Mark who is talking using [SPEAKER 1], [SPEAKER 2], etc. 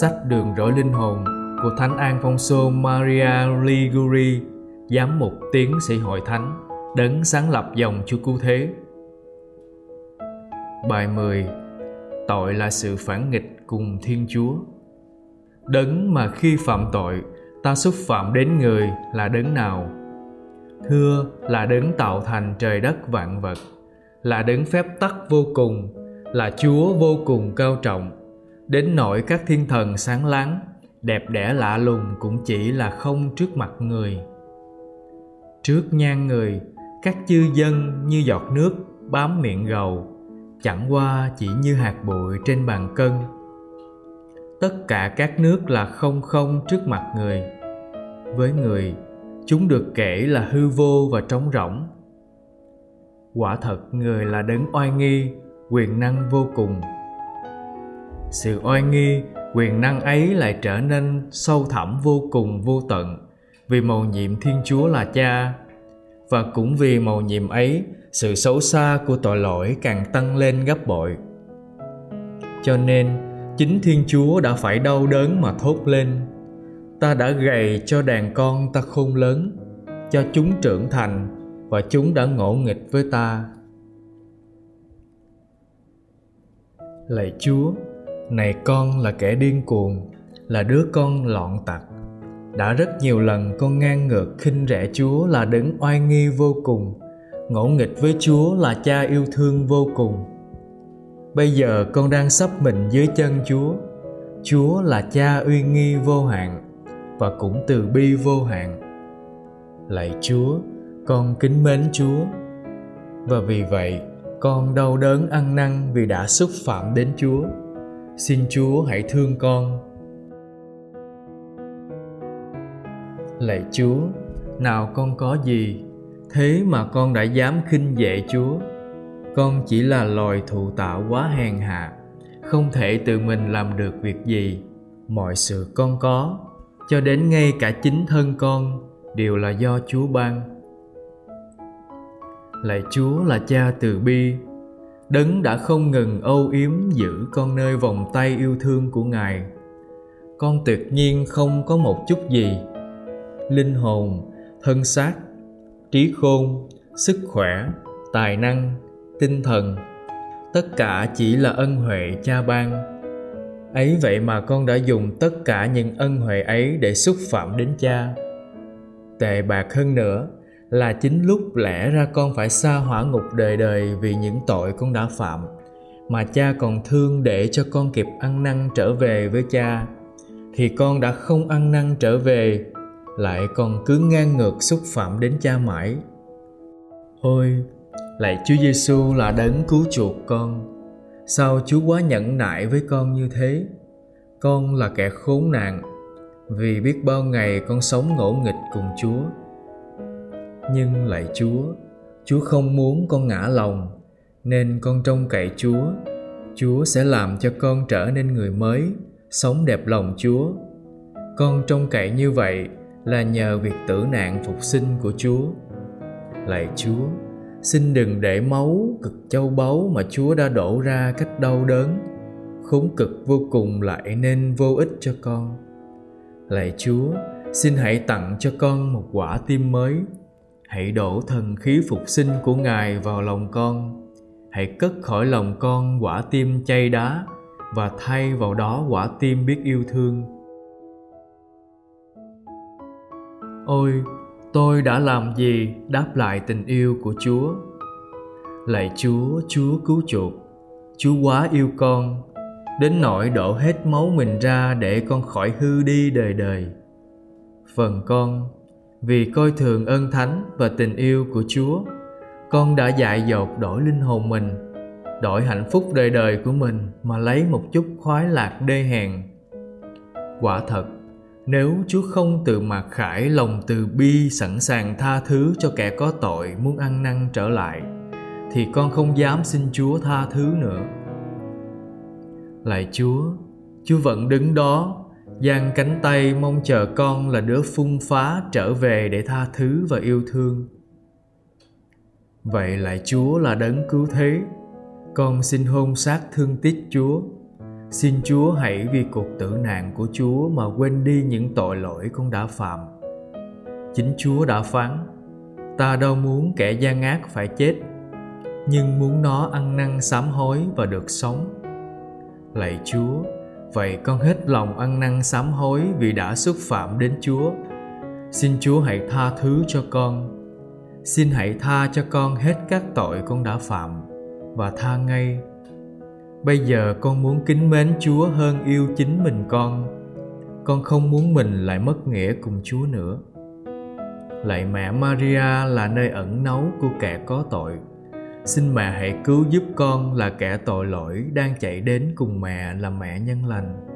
[SPEAKER 1] sách đường rỗi linh hồn của Thánh An Phong Sô Maria Liguri, giám mục tiến sĩ hội thánh, đấng sáng lập dòng Chúa Cứu Thế. Bài 10 Tội là sự phản nghịch cùng Thiên Chúa Đấng mà khi phạm tội ta xúc phạm đến người là đấng nào? Thưa là đấng tạo thành trời đất vạn vật, là đấng phép tắc vô cùng, là Chúa vô cùng cao trọng, đến nỗi các thiên thần sáng láng, đẹp đẽ lạ lùng cũng chỉ là không trước mặt người. Trước nhan người, các chư dân như giọt nước bám miệng gầu, chẳng qua chỉ như hạt bụi trên bàn cân. Tất cả các nước là không không trước mặt người. Với người, chúng được kể là hư vô và trống rỗng. Quả thật người là đấng oai nghi, quyền năng vô cùng sự oai nghi, quyền năng ấy lại trở nên sâu thẳm vô cùng, vô tận. Vì mầu nhiệm thiên chúa là cha, và cũng vì mầu nhiệm ấy, sự xấu xa của tội lỗi càng tăng lên gấp bội. Cho nên, chính thiên chúa đã phải đau đớn mà thốt lên, ta đã gầy cho đàn con ta khôn lớn, cho chúng trưởng thành, và chúng đã ngỗ nghịch với ta. Lạy chúa này con là kẻ điên cuồng, là đứa con lọn tặc. Đã rất nhiều lần con ngang ngược khinh rẻ chúa là đứng oai nghi vô cùng. Ngỗ nghịch với chúa là cha yêu thương vô cùng. Bây giờ con đang sắp mình dưới chân chúa. Chúa là cha uy nghi vô hạn và cũng từ bi vô hạn. Lạy chúa, con kính mến chúa. Và vì vậy, con đau đớn ăn năn vì đã xúc phạm đến chúa xin chúa hãy thương con. Lạy chúa, nào con có gì, thế mà con đã dám khinh dễ chúa? Con chỉ là loài thụ tạo quá hèn hạ, không thể tự mình làm được việc gì. Mọi sự con có, cho đến ngay cả chính thân con, đều là do chúa ban. Lạy chúa là cha từ bi đấng đã không ngừng âu yếm giữ con nơi vòng tay yêu thương của ngài. Con tuyệt nhiên không có một chút gì. Linh hồn, thân xác, trí khôn, sức khỏe, tài năng, tinh thần, tất cả chỉ là ân huệ cha ban. Ấy vậy mà con đã dùng tất cả những ân huệ ấy để xúc phạm đến cha. Tệ bạc hơn nữa là chính lúc lẽ ra con phải xa hỏa ngục đời đời vì những tội con đã phạm. Mà cha còn thương để cho con kịp ăn năn trở về với cha. Thì con đã không ăn năn trở về, lại còn cứ ngang ngược xúc phạm đến cha mãi. Ôi, lạy chúa giêsu là đấng cứu chuộc con. Sao chúa quá nhẫn nại với con như thế? Con là kẻ khốn nạn, vì biết bao ngày con sống ngỗ nghịch cùng chúa nhưng lạy chúa chúa không muốn con ngã lòng, nên con trông cậy chúa. Chúa sẽ làm cho con trở nên người mới, sống đẹp lòng chúa. Con trông cậy như vậy là nhờ việc tử nạn phục sinh của chúa. Lạy chúa, xin đừng để máu cực châu báu mà chúa đã đổ ra cách đau đớn. Khốn cực vô cùng lại nên vô ích cho con. Lạy chúa, xin hãy tặng cho con một quả tim mới hãy đổ thần khí phục sinh của ngài vào lòng con. Hãy cất khỏi lòng con quả tim chay đá và thay vào đó quả tim biết yêu thương. Ôi, tôi đã làm gì đáp lại tình yêu của chúa? Lạy chúa chúa cứu chuộc. Chúa quá yêu con, đến nỗi đổ hết máu mình ra để con khỏi hư đi đời đời. Phần con vì coi thường ơn thánh và tình yêu của chúa. Con đã dại dột đổi linh hồn mình, đổi hạnh phúc đời đời của mình mà lấy một chút khoái lạc đê hèn. Quả thật, nếu chúa không tự mặc khải lòng từ bi sẵn sàng tha thứ cho kẻ có tội muốn ăn năn trở lại, thì con không dám xin chúa tha thứ nữa. Lạy chúa chúa vẫn đứng đó giang cánh tay mong chờ con là đứa phung phá trở về để tha thứ và yêu thương. Vậy lại chúa là đấng cứu thế. Con xin hôn xác thương tiếc chúa. Xin chúa hãy vì cuộc tử nạn của chúa mà quên đi những tội lỗi con đã phạm. Chính chúa đã phán, ta đâu muốn kẻ gian ác phải chết, nhưng muốn nó ăn năn sám hối và được sống. Lạy chúa vậy con hết lòng ăn năn sám hối vì đã xúc phạm đến chúa. Xin chúa hãy tha thứ cho con. Xin hãy tha cho con hết các tội con đã phạm và tha ngay. Bây giờ con muốn kính mến chúa hơn yêu chính mình con. Con không muốn mình lại mất nghĩa cùng chúa nữa. Lạy mẹ maria là nơi ẩn náu của kẻ có tội xin mẹ hãy cứu giúp con là kẻ tội lỗi đang chạy đến cùng mẹ là mẹ nhân lành.